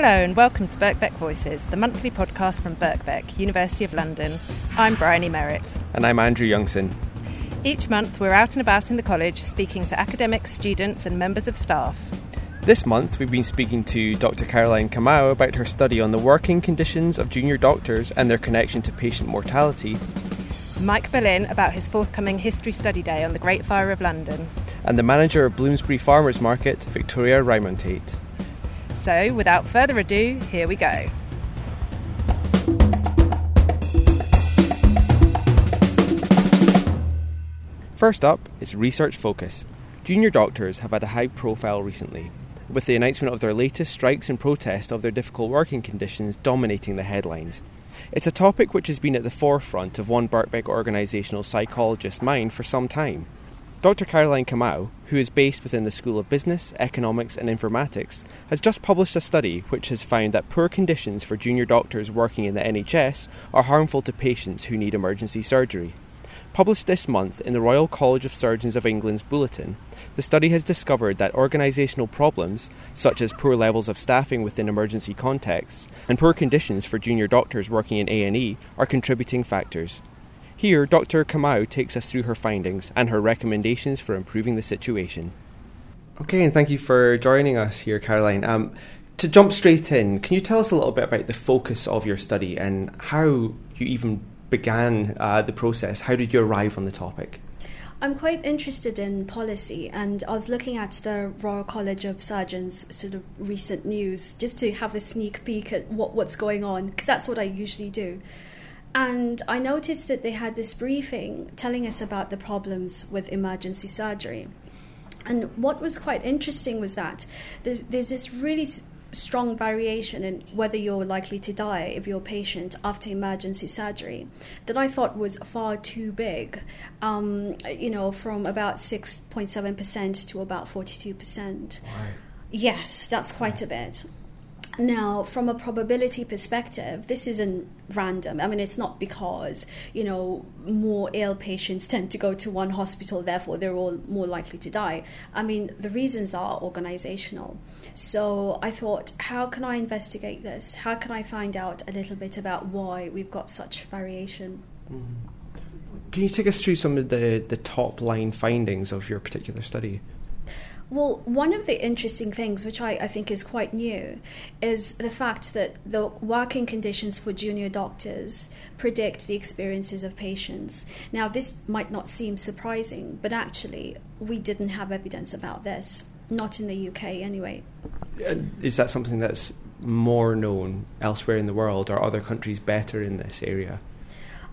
Hello and welcome to Birkbeck Voices, the monthly podcast from Birkbeck, University of London. I'm Bryony Merritt. And I'm Andrew Youngson. Each month we're out and about in the college speaking to academics, students, and members of staff. This month we've been speaking to Dr. Caroline Kamau about her study on the working conditions of junior doctors and their connection to patient mortality. Mike Berlin about his forthcoming History Study Day on the Great Fire of London. And the manager of Bloomsbury Farmers Market, Victoria Reimontaite. So, without further ado, here we go. First up is Research Focus. Junior doctors have had a high profile recently, with the announcement of their latest strikes and protest of their difficult working conditions dominating the headlines. It's a topic which has been at the forefront of one Birkbeck organisational psychologist's mind for some time. Dr. Caroline Kamau, who is based within the School of Business, Economics and Informatics, has just published a study which has found that poor conditions for junior doctors working in the NHS are harmful to patients who need emergency surgery. Published this month in the Royal College of Surgeons of England's Bulletin, the study has discovered that organisational problems, such as poor levels of staffing within emergency contexts and poor conditions for junior doctors working in A&E, are contributing factors. Here, Dr. Kamau takes us through her findings and her recommendations for improving the situation. Okay, and thank you for joining us here, Caroline. Um, to jump straight in, can you tell us a little bit about the focus of your study and how you even began uh, the process? How did you arrive on the topic? I'm quite interested in policy, and I was looking at the Royal College of Surgeons sort of recent news just to have a sneak peek at what, what's going on, because that's what I usually do. And I noticed that they had this briefing telling us about the problems with emergency surgery. And what was quite interesting was that there's, there's this really strong variation in whether you're likely to die if you're a patient after emergency surgery that I thought was far too big, um, you know, from about 6.7% to about 42%. Yes, that's quite a bit. Now, from a probability perspective, this isn't random. I mean, it's not because, you know, more ill patients tend to go to one hospital, therefore they're all more likely to die. I mean, the reasons are organizational. So I thought, how can I investigate this? How can I find out a little bit about why we've got such variation? Mm-hmm. Can you take us through some of the, the top line findings of your particular study? Well, one of the interesting things, which I, I, think is quite new, is the fact that the working conditions for junior doctors predict the experiences of patients. Now, this might not seem surprising, but actually, we didn't have evidence about this, not in the UK anyway. Is that something that's more known elsewhere in the world? Are other countries better in this area?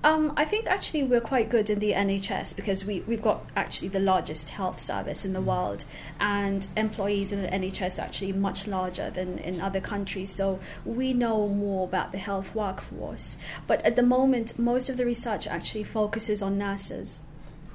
Um, I think actually we're quite good in the NHS because we, we've got actually the largest health service in the mm. world, and employees in the NHS actually much larger than in other countries. So we know more about the health workforce. But at the moment, most of the research actually focuses on nurses.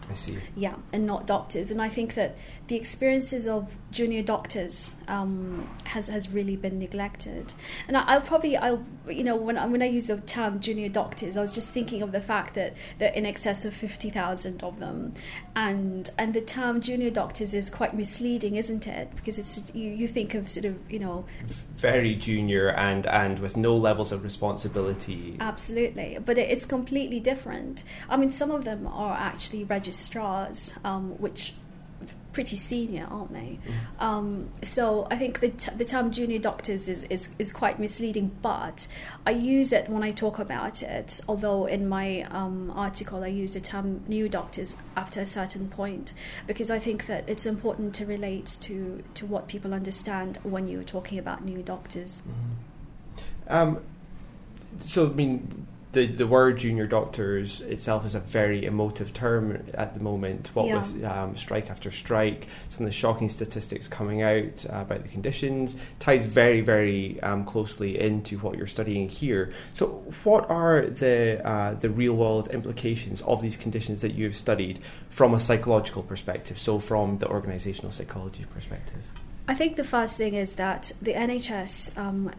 I see. Yeah, and not doctors. And I think that the experiences of junior doctors um, has has really been neglected. And I, will probably I'll you know when I, when I use the term junior doctors, I was just thinking of the fact that there are in excess of fifty thousand of them, and and the term junior doctors is quite misleading, isn't it? Because it's you, you think of sort of you know very junior and and with no levels of responsibility. Absolutely, but it, it's completely different. I mean, some of them are actually registrars, um, which pretty senior, aren't they? Mm. Um, so I think the, t- the term junior doctors is, is, is quite misleading, but I use it when I talk about it, although in my um, article I use the term new doctors after a certain point, because I think that it's important to relate to, to what people understand when you're talking about new doctors. Mm-hmm. Um, so, I mean, the the word junior doctors itself is a very emotive term at the moment. What yeah. with um, strike after strike, some of the shocking statistics coming out uh, about the conditions ties very very um, closely into what you're studying here. So, what are the uh, the real world implications of these conditions that you've studied from a psychological perspective? So, from the organizational psychology perspective. I think the first thing is that the NHS um,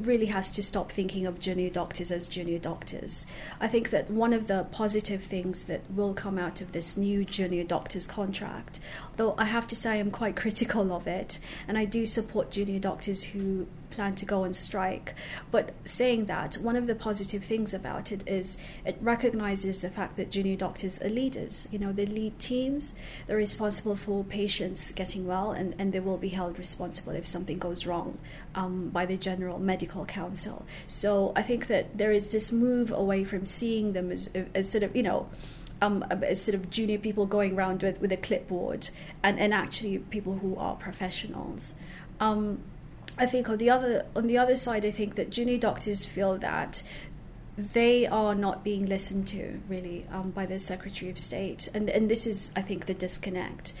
really has to stop thinking of junior doctors as junior doctors. I think that one of the positive things that will come out of this new junior doctors contract, though I have to say I'm quite critical of it, and I do support junior doctors who plan to go on strike. But saying that, one of the positive things about it is it recognizes the fact that junior doctors are leaders. You know, they lead teams, they're responsible for patients getting well, and, and they will be held responsible if something goes wrong um, by the General Medical Council. So I think that there is this move away from seeing them as, as sort of, you know, um, as sort of junior people going around with, with a clipboard and, and actually people who are professionals. Um, I think on the other on the other side, I think that junior doctors feel that they are not being listened to really um, by the Secretary of State, and and this is I think the disconnect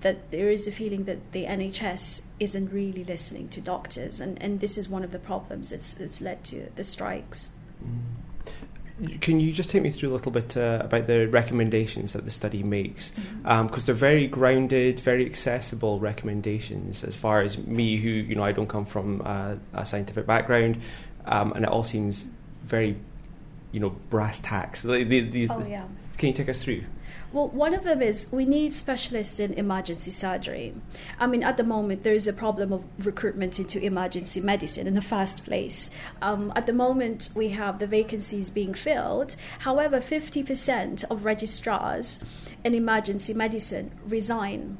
that there is a feeling that the NHS isn't really listening to doctors, and, and this is one of the problems that's that's led to the strikes. Mm. Can you just take me through a little bit uh, about the recommendations that the study makes? Because mm-hmm. um, they're very grounded, very accessible recommendations. As far as me, who you know, I don't come from uh, a scientific background, um, and it all seems very, you know, brass tacks. The, the, the, oh yeah. Can you take us through? Well, one of them is we need specialists in emergency surgery. I mean, at the moment, there is a problem of recruitment into emergency medicine in the first place. Um, at the moment, we have the vacancies being filled. However, 50% of registrars in emergency medicine resign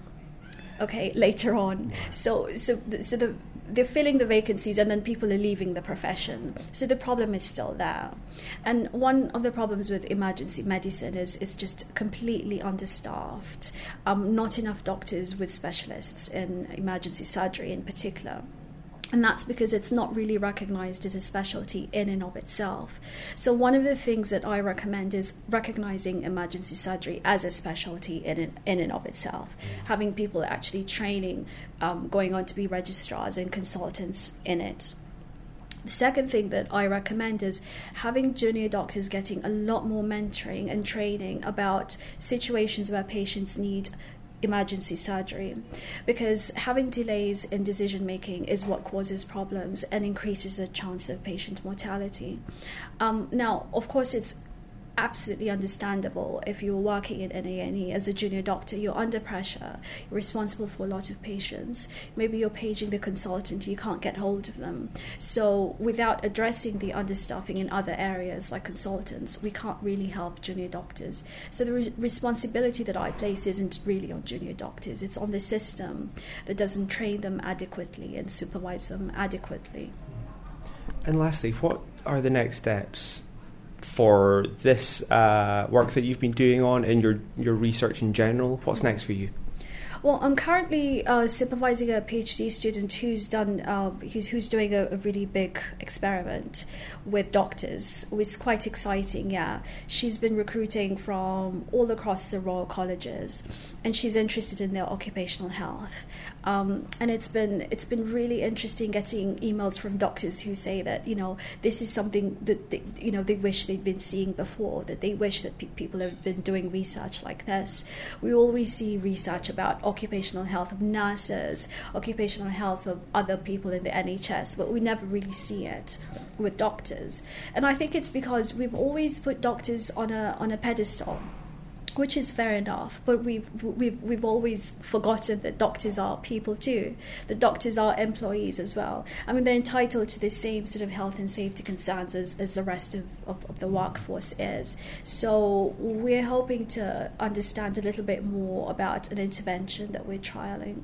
okay later on so so so the they're filling the vacancies and then people are leaving the profession. So the problem is still there. And one of the problems with emergency medicine is it's just completely understaffed. Um, not enough doctors with specialists in emergency surgery in particular and that's because it's not really recognized as a specialty in and of itself. So, one of the things that I recommend is recognizing emergency surgery as a specialty in and, in and of itself, having people actually training, um, going on to be registrars and consultants in it. The second thing that I recommend is having junior doctors getting a lot more mentoring and training about situations where patients need emergency surgery because having delays in decision making is what causes problems and increases the chance of patient mortality. Um, now, of course, it's absolutely understandable if you're working in A&E as a junior doctor, you're under pressure, you're responsible for a lot of patients. Maybe you're paging the consultant, you can't get hold of them. So, without addressing the understaffing in other areas like consultants, we can't really help junior doctors. So, the re- responsibility that I place isn't really on junior doctors, it's on the system that doesn't train them adequately and supervise them adequately. And lastly, what are the next steps for this uh, work that you've been doing on and your your research in general? What's next for you? Well, I'm currently uh, supervising a PhD student who's done uh, who's, who's doing a, a, really big experiment with doctors, is quite exciting. Yeah, she's been recruiting from all across the Royal Colleges, and she's interested in their occupational health. Um, and it's been it's been really interesting getting emails from doctors who say that you know this is something that they, you know they wish they'd been seeing before, that they wish that pe- people have been doing research like this. We always see research about occupational health of nurses, occupational health of other people in the NHS, but we never really see it with doctors. And I think it's because we've always put doctors on a on a pedestal which is fair enough. But we've we've we've always forgotten that doctors are people too. The doctors are employees as well. I mean, they're entitled to the same sort of health and safety concerns as, as the rest of, of, of the workforce is. So we're hoping to understand a little bit more about an intervention that we're trialing.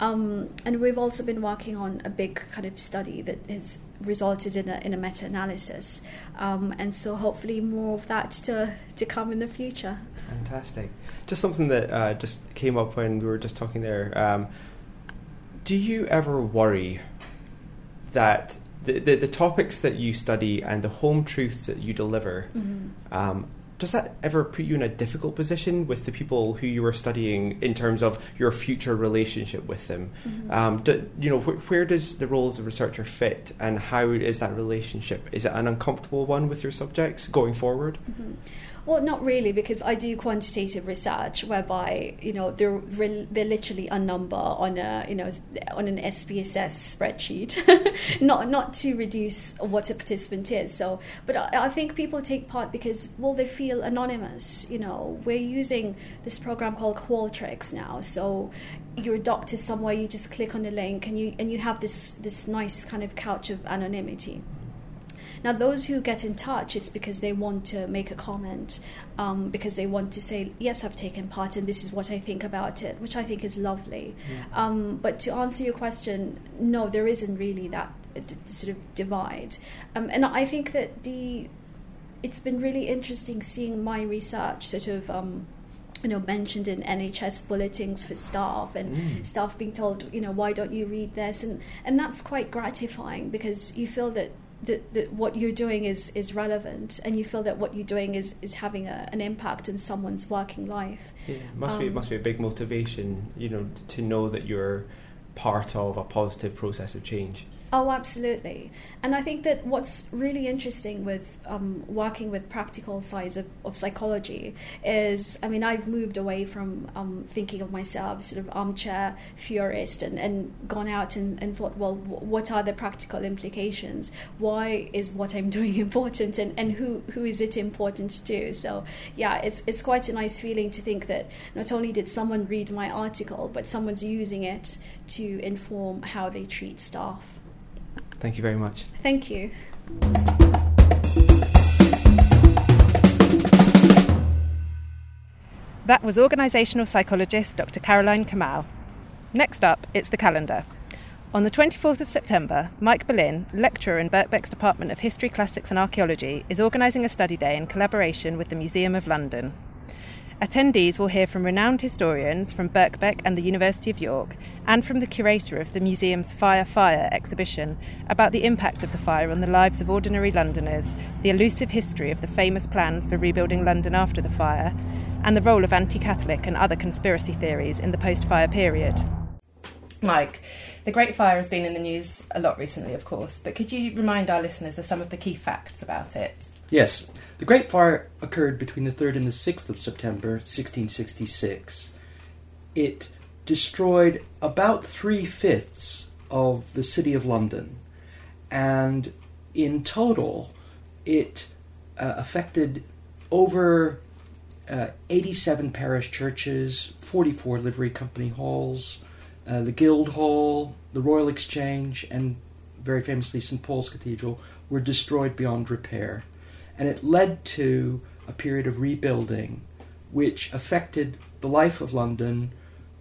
Um, and we've also been working on a big kind of study that has resulted in a, in a meta analysis. Um, and so hopefully more of that to, to come in the future. Fantastic. Just something that uh, just came up when we were just talking there. Um, do you ever worry that the, the, the, topics that you study and the home truths that you deliver, mm-hmm. um, does that ever put you in a difficult position with the people who you are studying in terms of your future relationship with them? Mm-hmm. Um, do, you know, wh- where does the role as a researcher fit, and how is that relationship? Is it an uncomfortable one with your subjects going forward? Mm-hmm. Well, not really, because I do quantitative research, whereby you know they're they're literally a number on a you know on an SPSS spreadsheet, not not to reduce what a participant is. So, but I, I, think people take part because well they feel anonymous. You know, we're using this program called Qualtrics now, so you're a doctor somewhere, you just click on the link and you and you have this this nice kind of couch of anonymity. Now, those who get in touch, it's because they want to make a comment, um, because they want to say, yes, I've taken part and this is what I think about it, which I think is lovely. Um, but to answer your question, no, there isn't really that uh, sort of divide. Um, and I think that the it's been really interesting seeing my research sort of um, you know mentioned in NHS bulletins for staff and mm. staff being told you know why don't you read this and and that's quite gratifying because you feel that that, that what you're doing is is relevant and you feel that what you're doing is is having a, an impact in someone's working life. Yeah must um, be must be a big motivation you know to know that you're part of a positive process of change Oh, absolutely. And I think that what's really interesting with um, working with practical sides of, of psychology is, I mean, I've moved away from um, thinking of myself sort of armchair theorist and, and gone out and, and thought, well, w- what are the practical implications? Why is what I'm doing important and, and who, who is it important to? So, yeah, it's, it's quite a nice feeling to think that not only did someone read my article, but someone's using it to inform how they treat staff. Thank you very much. Thank you. That was organisational psychologist Dr. Caroline Kamau. Next up, it's the calendar. On the 24th of September, Mike Berlin, lecturer in Birkbeck's Department of History, Classics and Archaeology, is organising a study day in collaboration with the Museum of London. Attendees will hear from renowned historians from Birkbeck and the University of York, and from the curator of the museum's Fire Fire exhibition about the impact of the fire on the lives of ordinary Londoners, the elusive history of the famous plans for rebuilding London after the fire, and the role of anti Catholic and other conspiracy theories in the post fire period. Mike, the Great Fire has been in the news a lot recently, of course, but could you remind our listeners of some of the key facts about it? Yes. The Great Fire occurred between the 3rd and the 6th of September 1666. It destroyed about three fifths of the City of London, and in total, it uh, affected over uh, 87 parish churches, 44 livery company halls, uh, the Guildhall, the Royal Exchange, and very famously St. Paul's Cathedral were destroyed beyond repair. And it led to a period of rebuilding which affected the life of London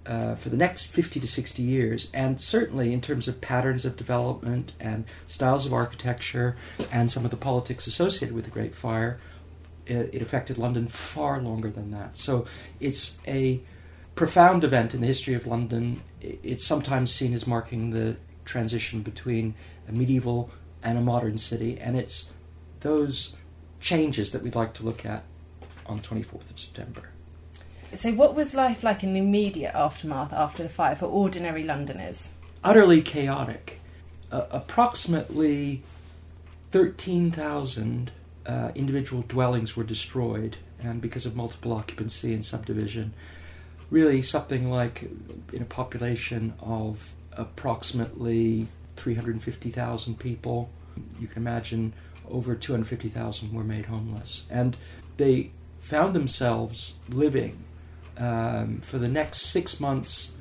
uh, for the next 50 to 60 years, and certainly in terms of patterns of development and styles of architecture and some of the politics associated with the Great Fire, it, it affected London far longer than that. So it's a profound event in the history of London. It's sometimes seen as marking the transition between a medieval and a modern city, and it's those changes that we'd like to look at on the 24th of September. So, what was life like in the immediate aftermath after the fire for ordinary Londoners? Utterly chaotic. Uh, approximately 13,000 uh, individual dwellings were destroyed, and because of multiple occupancy and subdivision, really something like in a population of approximately 350,000 people. You can imagine over 250,000 were made homeless. And they found themselves living um, for the next six months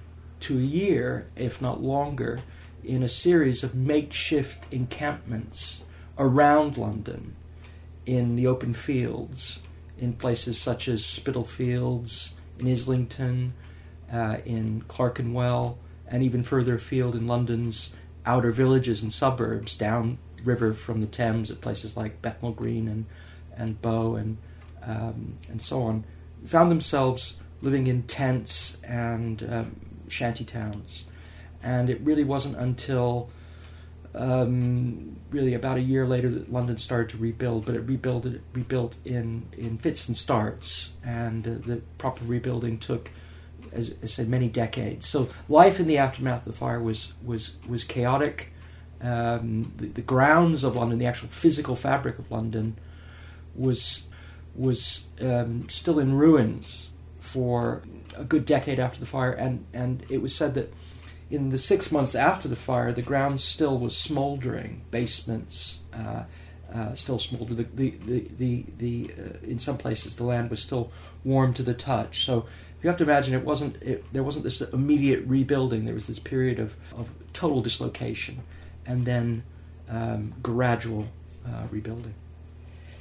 to a year, if not longer, in a series of makeshift encampments around London in the open fields, in places such as Spitalfields, in Islington, uh, in Clerkenwell, and even further afield in London's outer villages and suburbs, down river from the Thames at places like Bethnal Green and and Bow and um, and so on, found themselves living in tents and um, shanty towns, and it really wasn't until um, really about a year later that London started to rebuild, but it rebuilt it rebuilt in in fits and starts, and uh, the proper rebuilding took. As I said, many decades. So life in the aftermath of the fire was was was chaotic, um, the, the, grounds of London, the actual physical fabric of London, was was um, still in ruins for a good decade after the fire, and, and it was said that in the six months after the fire, the ground still was smoldering, basements uh, uh, still smoldered. The, the, the, the, uh, in some places, the land was still warm to the touch. So you have to imagine it wasn't it, there wasn't this immediate rebuilding. There was this period of, of total dislocation, and then um, gradual uh, rebuilding.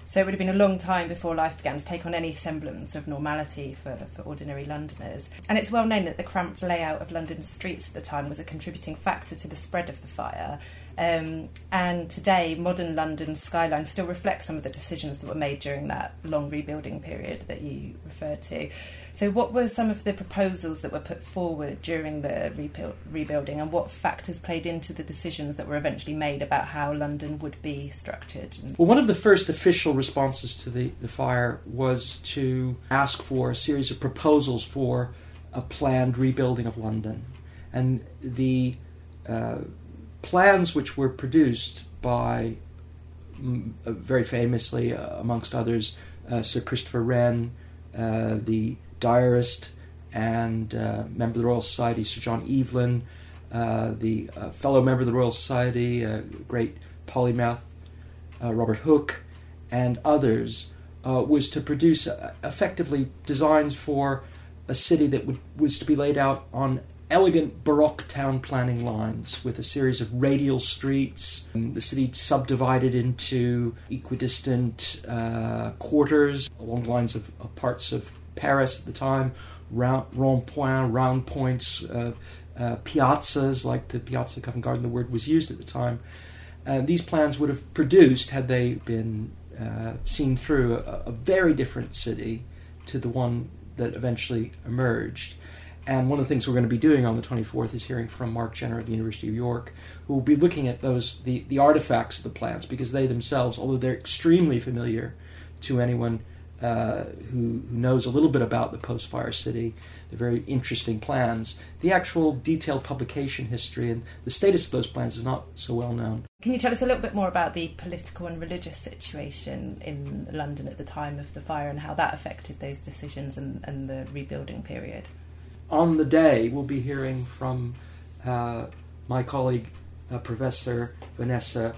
So it would have been a long time before life began to take on any semblance of normality for, for ordinary Londoners. And it's well known that the cramped layout of London's streets at the time was a contributing factor to the spread of the fire. Um, and today, modern London's skyline still reflects some of the decisions that were made during that long rebuilding period that you referred to. So, what were some of the proposals that were put forward during the rebuild, rebuilding, and what factors played into the decisions that were eventually made about how London would be structured? Well, one of the first official responses to the, the fire was to ask for a series of proposals for a planned rebuilding of London. And the uh, plans which were produced by, mm, uh, very famously, uh, amongst others, uh, Sir Christopher Wren, uh, the diarist and uh, member of the Royal Society, Sir John Evelyn, uh, the fellow member of the Royal Society, great polymath Robert Hooke, and others, was to produce effectively designs for a city that would, was to be laid out on elegant Baroque town planning lines with a series of radial streets. The city subdivided into equidistant uh, quarters along the lines of, of, parts of Paris at the time, rond point, round points, uh, uh, piazzas like the Piazza Covent Garden, the word was used at the time. And these plans would have produced, had they been uh, seen through, a, a, very different city to the one that eventually emerged. And one of the things we're going to be doing on the 24th is hearing from Mark Jenner of the University of York, who will be looking at those the, the artifacts of the plans because they themselves, although they're extremely familiar to anyone uh, who, who, knows a little bit about the post fire city, the very interesting plans. The actual detailed publication history and the status of those plans is not so well known. Can you tell us a little bit more about the political and religious situation in London at the time of the fire and how that affected those decisions and, and the rebuilding period? On the day, we'll be hearing from uh, my colleague, uh, Professor Vanessa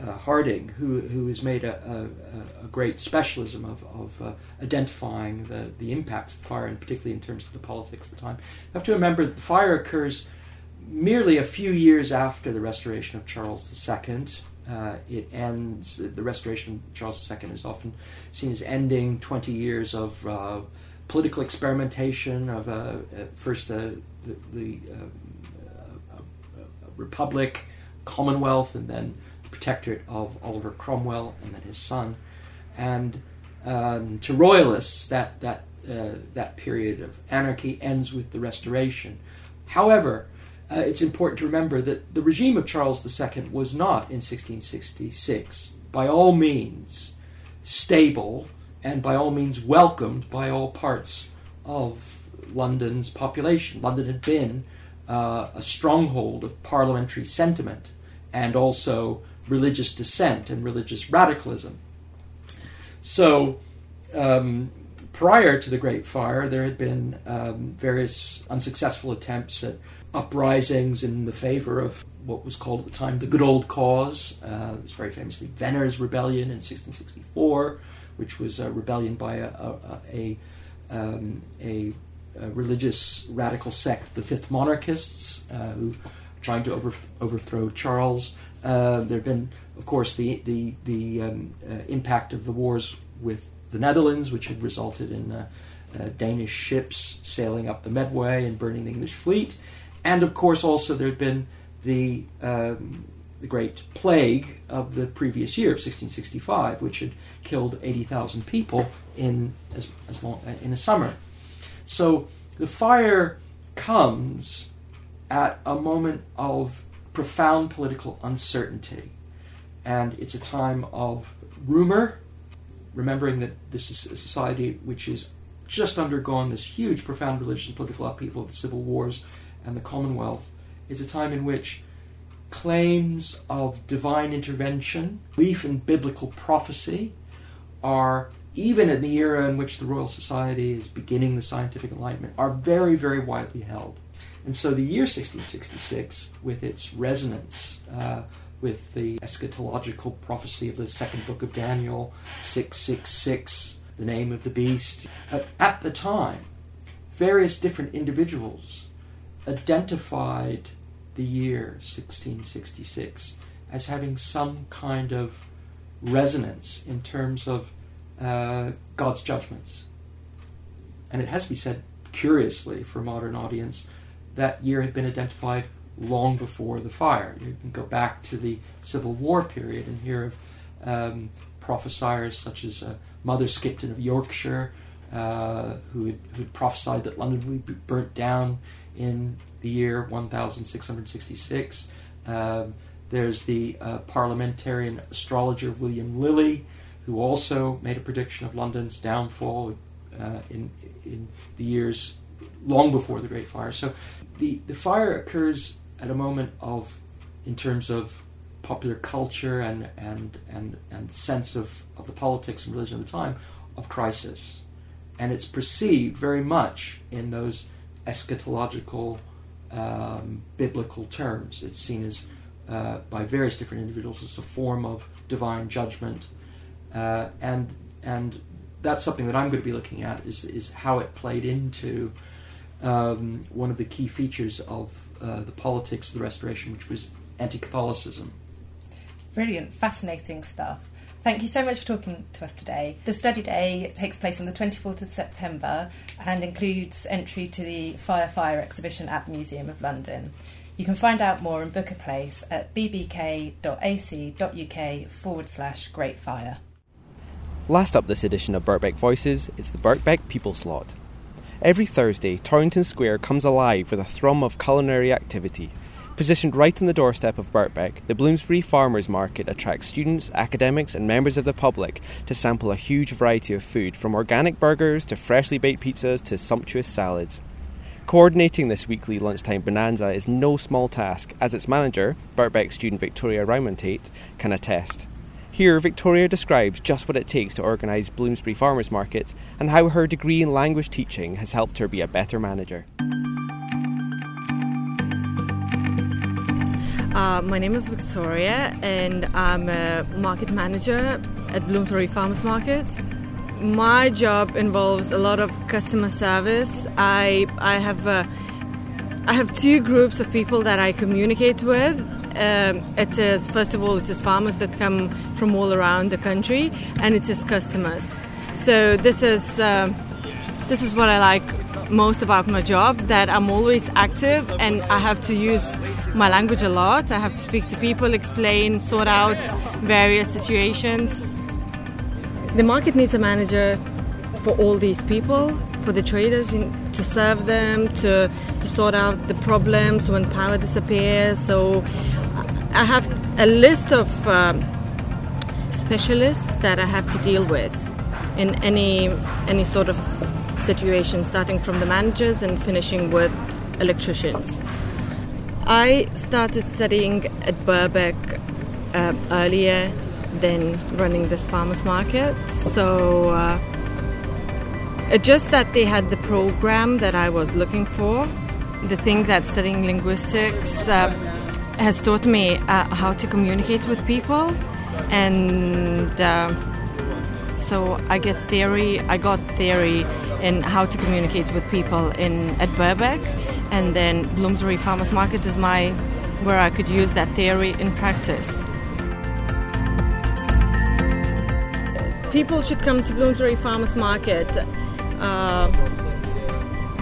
uh, Harding, who, who has made a, a, a great specialism of, of uh, identifying the, the impacts of fire, and particularly in terms of the politics of the time. You have to remember that fire occurs merely a few years after the restoration of Charles II. Uh, it ends, the restoration of Charles II is often seen as ending 20 years of uh, political experimentation, of uh, uh, first the, the um, republic, commonwealth, and then protectorate of Oliver Cromwell and then his son. And um, to royalists, that, that, uh, that period of anarchy ends with the Restoration. However, uh, it's important to remember that the regime of Charles II was not in 1666 by all means stable and by all means welcomed by all parts of London's population. London had been uh, a stronghold of parliamentary sentiment and also religious dissent and religious radicalism. So, um, prior to the Great Fire, there had been um, various unsuccessful attempts at uprisings in the favor of what was called at the time the good old cause. Uh, it was very famously Venner's Rebellion in 1664, which was a rebellion by a, a, a, um, a religious radical sect, the Fifth Monarchists, uh, who trying to over, overthrow Charles. Uh, there have been, of course, the the the um, uh, impact of the wars with the Netherlands, which had resulted in Danish ships sailing up the Medway and burning the English fleet, and of course, also there had been the um, the Great Plague of the previous year of 1665, which had killed 80,000 people in as, as long uh, in a summer. So the fire comes at a moment of profound political uncertainty. And it's a time of rumor, remembering that this is a society which has just undergone this huge, profound religious and political upheaval of the civil wars and the Commonwealth. It's a time in which claims of divine intervention, belief in biblical prophecy, are even in the era in which the Royal Society is beginning the scientific enlightenment, are very, very widely held. And so the year 1666, with its resonance uh, with the eschatological prophecy of the second book of Daniel, 666, the name of the beast, uh, at the time, various different individuals identified the year 1666 as having some kind of resonance in terms of uh, God's judgments. And it has to be said, curiously, for a modern audience, that year had been identified long before the fire. You can go back to the Civil War period and hear of um, prophesiers such as uh, Mother Shipton of Yorkshire, uh, who, had, who had prophesied that London would be burnt down in the year 1666. Um, there's the uh, parliamentarian astrologer William Lilly, who also made a prediction of London's downfall uh, in, in the years long before the Great Fire. So the, the fire occurs at a moment of, in terms of popular culture and, and, and, and sense of, of the politics and religion of the time, of crisis. And it's perceived very much in those eschatological um, biblical terms. It's seen as uh, by various different individuals as a form of divine judgment, uh, and and that's something that I'm going to be looking at is is how it played into um, one of the key features of uh, the politics of the Restoration, which was anti-Catholicism. Brilliant, fascinating stuff. Thank you so much for talking to us today. The study day takes place on the 24th of September and includes entry to the Fire Fire exhibition at the Museum of London. You can find out more and book a place at bbk.ac.uk forward slash Great Fire. Last up this edition of Birkbeck Voices, it's the Birkbeck People Slot. Every Thursday, Torrington Square comes alive with a thrum of culinary activity. Positioned right on the doorstep of Birkbeck, the Bloomsbury Farmers Market attracts students, academics, and members of the public to sample a huge variety of food, from organic burgers to freshly baked pizzas to sumptuous salads. Coordinating this weekly lunchtime bonanza is no small task, as its manager, Birkbeck student Victoria Reimontaite, can attest. Here, Victoria describes just what it takes to organise Bloomsbury Farmers Market and how her degree in language teaching has helped her be a better manager. Uh, my name is Victoria, and I'm a market manager at Bloomsbury Farmers Market my job involves a lot of customer service. I I have uh, I have two groups of people that I communicate with. Um, it is first of all it is farmers that come from all around the country, and it is customers. So this is uh, this is what I like most about my job. That I'm always active, and I have to use my language a lot. I have to speak to people, explain, sort out various situations. The market needs a manager for all these people, for the traders to serve them, to, to sort out the problems when power disappears. So I have a list of um, specialists that I have to deal with in any any sort of situation, starting from the managers and finishing with electricians. I started studying at Birkbeck uh, earlier than running this farmers market. So uh, just that they had the program that I was looking for. The thing that studying linguistics uh, has taught me uh, how to communicate with people, and uh, so I get theory. I got theory in how to communicate with people in at Birkbeck, and then Bloomsbury Farmers Market is my where I could use that theory in practice. people should come to Bloomsbury Farmers Market uh,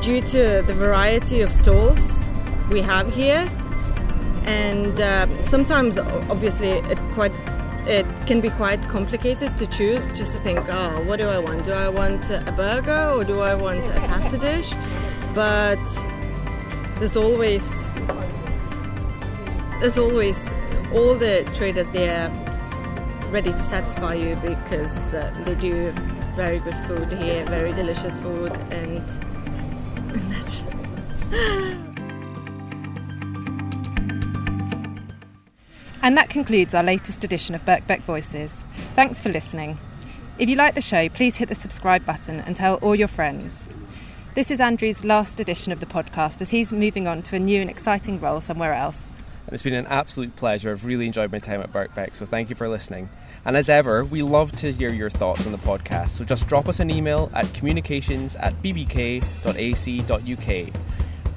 due to the variety of stalls we have here, and uh, sometimes, obviously, it quite it can be quite complicated to choose. Just to think, oh, what do I want? Do I want a burger or do I want a pasta dish? But there's always there's always all the traders there ready to satisfy you because uh, they do very good food here, very delicious food, and, and that's And that concludes our latest edition of Birkbeck Voices. Thanks for listening. If you like the show, please hit the subscribe button and tell all your friends. This is Andrew's last edition of the podcast as he's moving on to a new and exciting role somewhere else. It's been an absolute pleasure. I've really enjoyed my time at Birkbeck, so thank you for listening. And as ever, we love to hear your thoughts on the podcast, so just drop us an email at communications at bbk.ac.uk.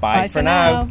Bye, Bye for now. now.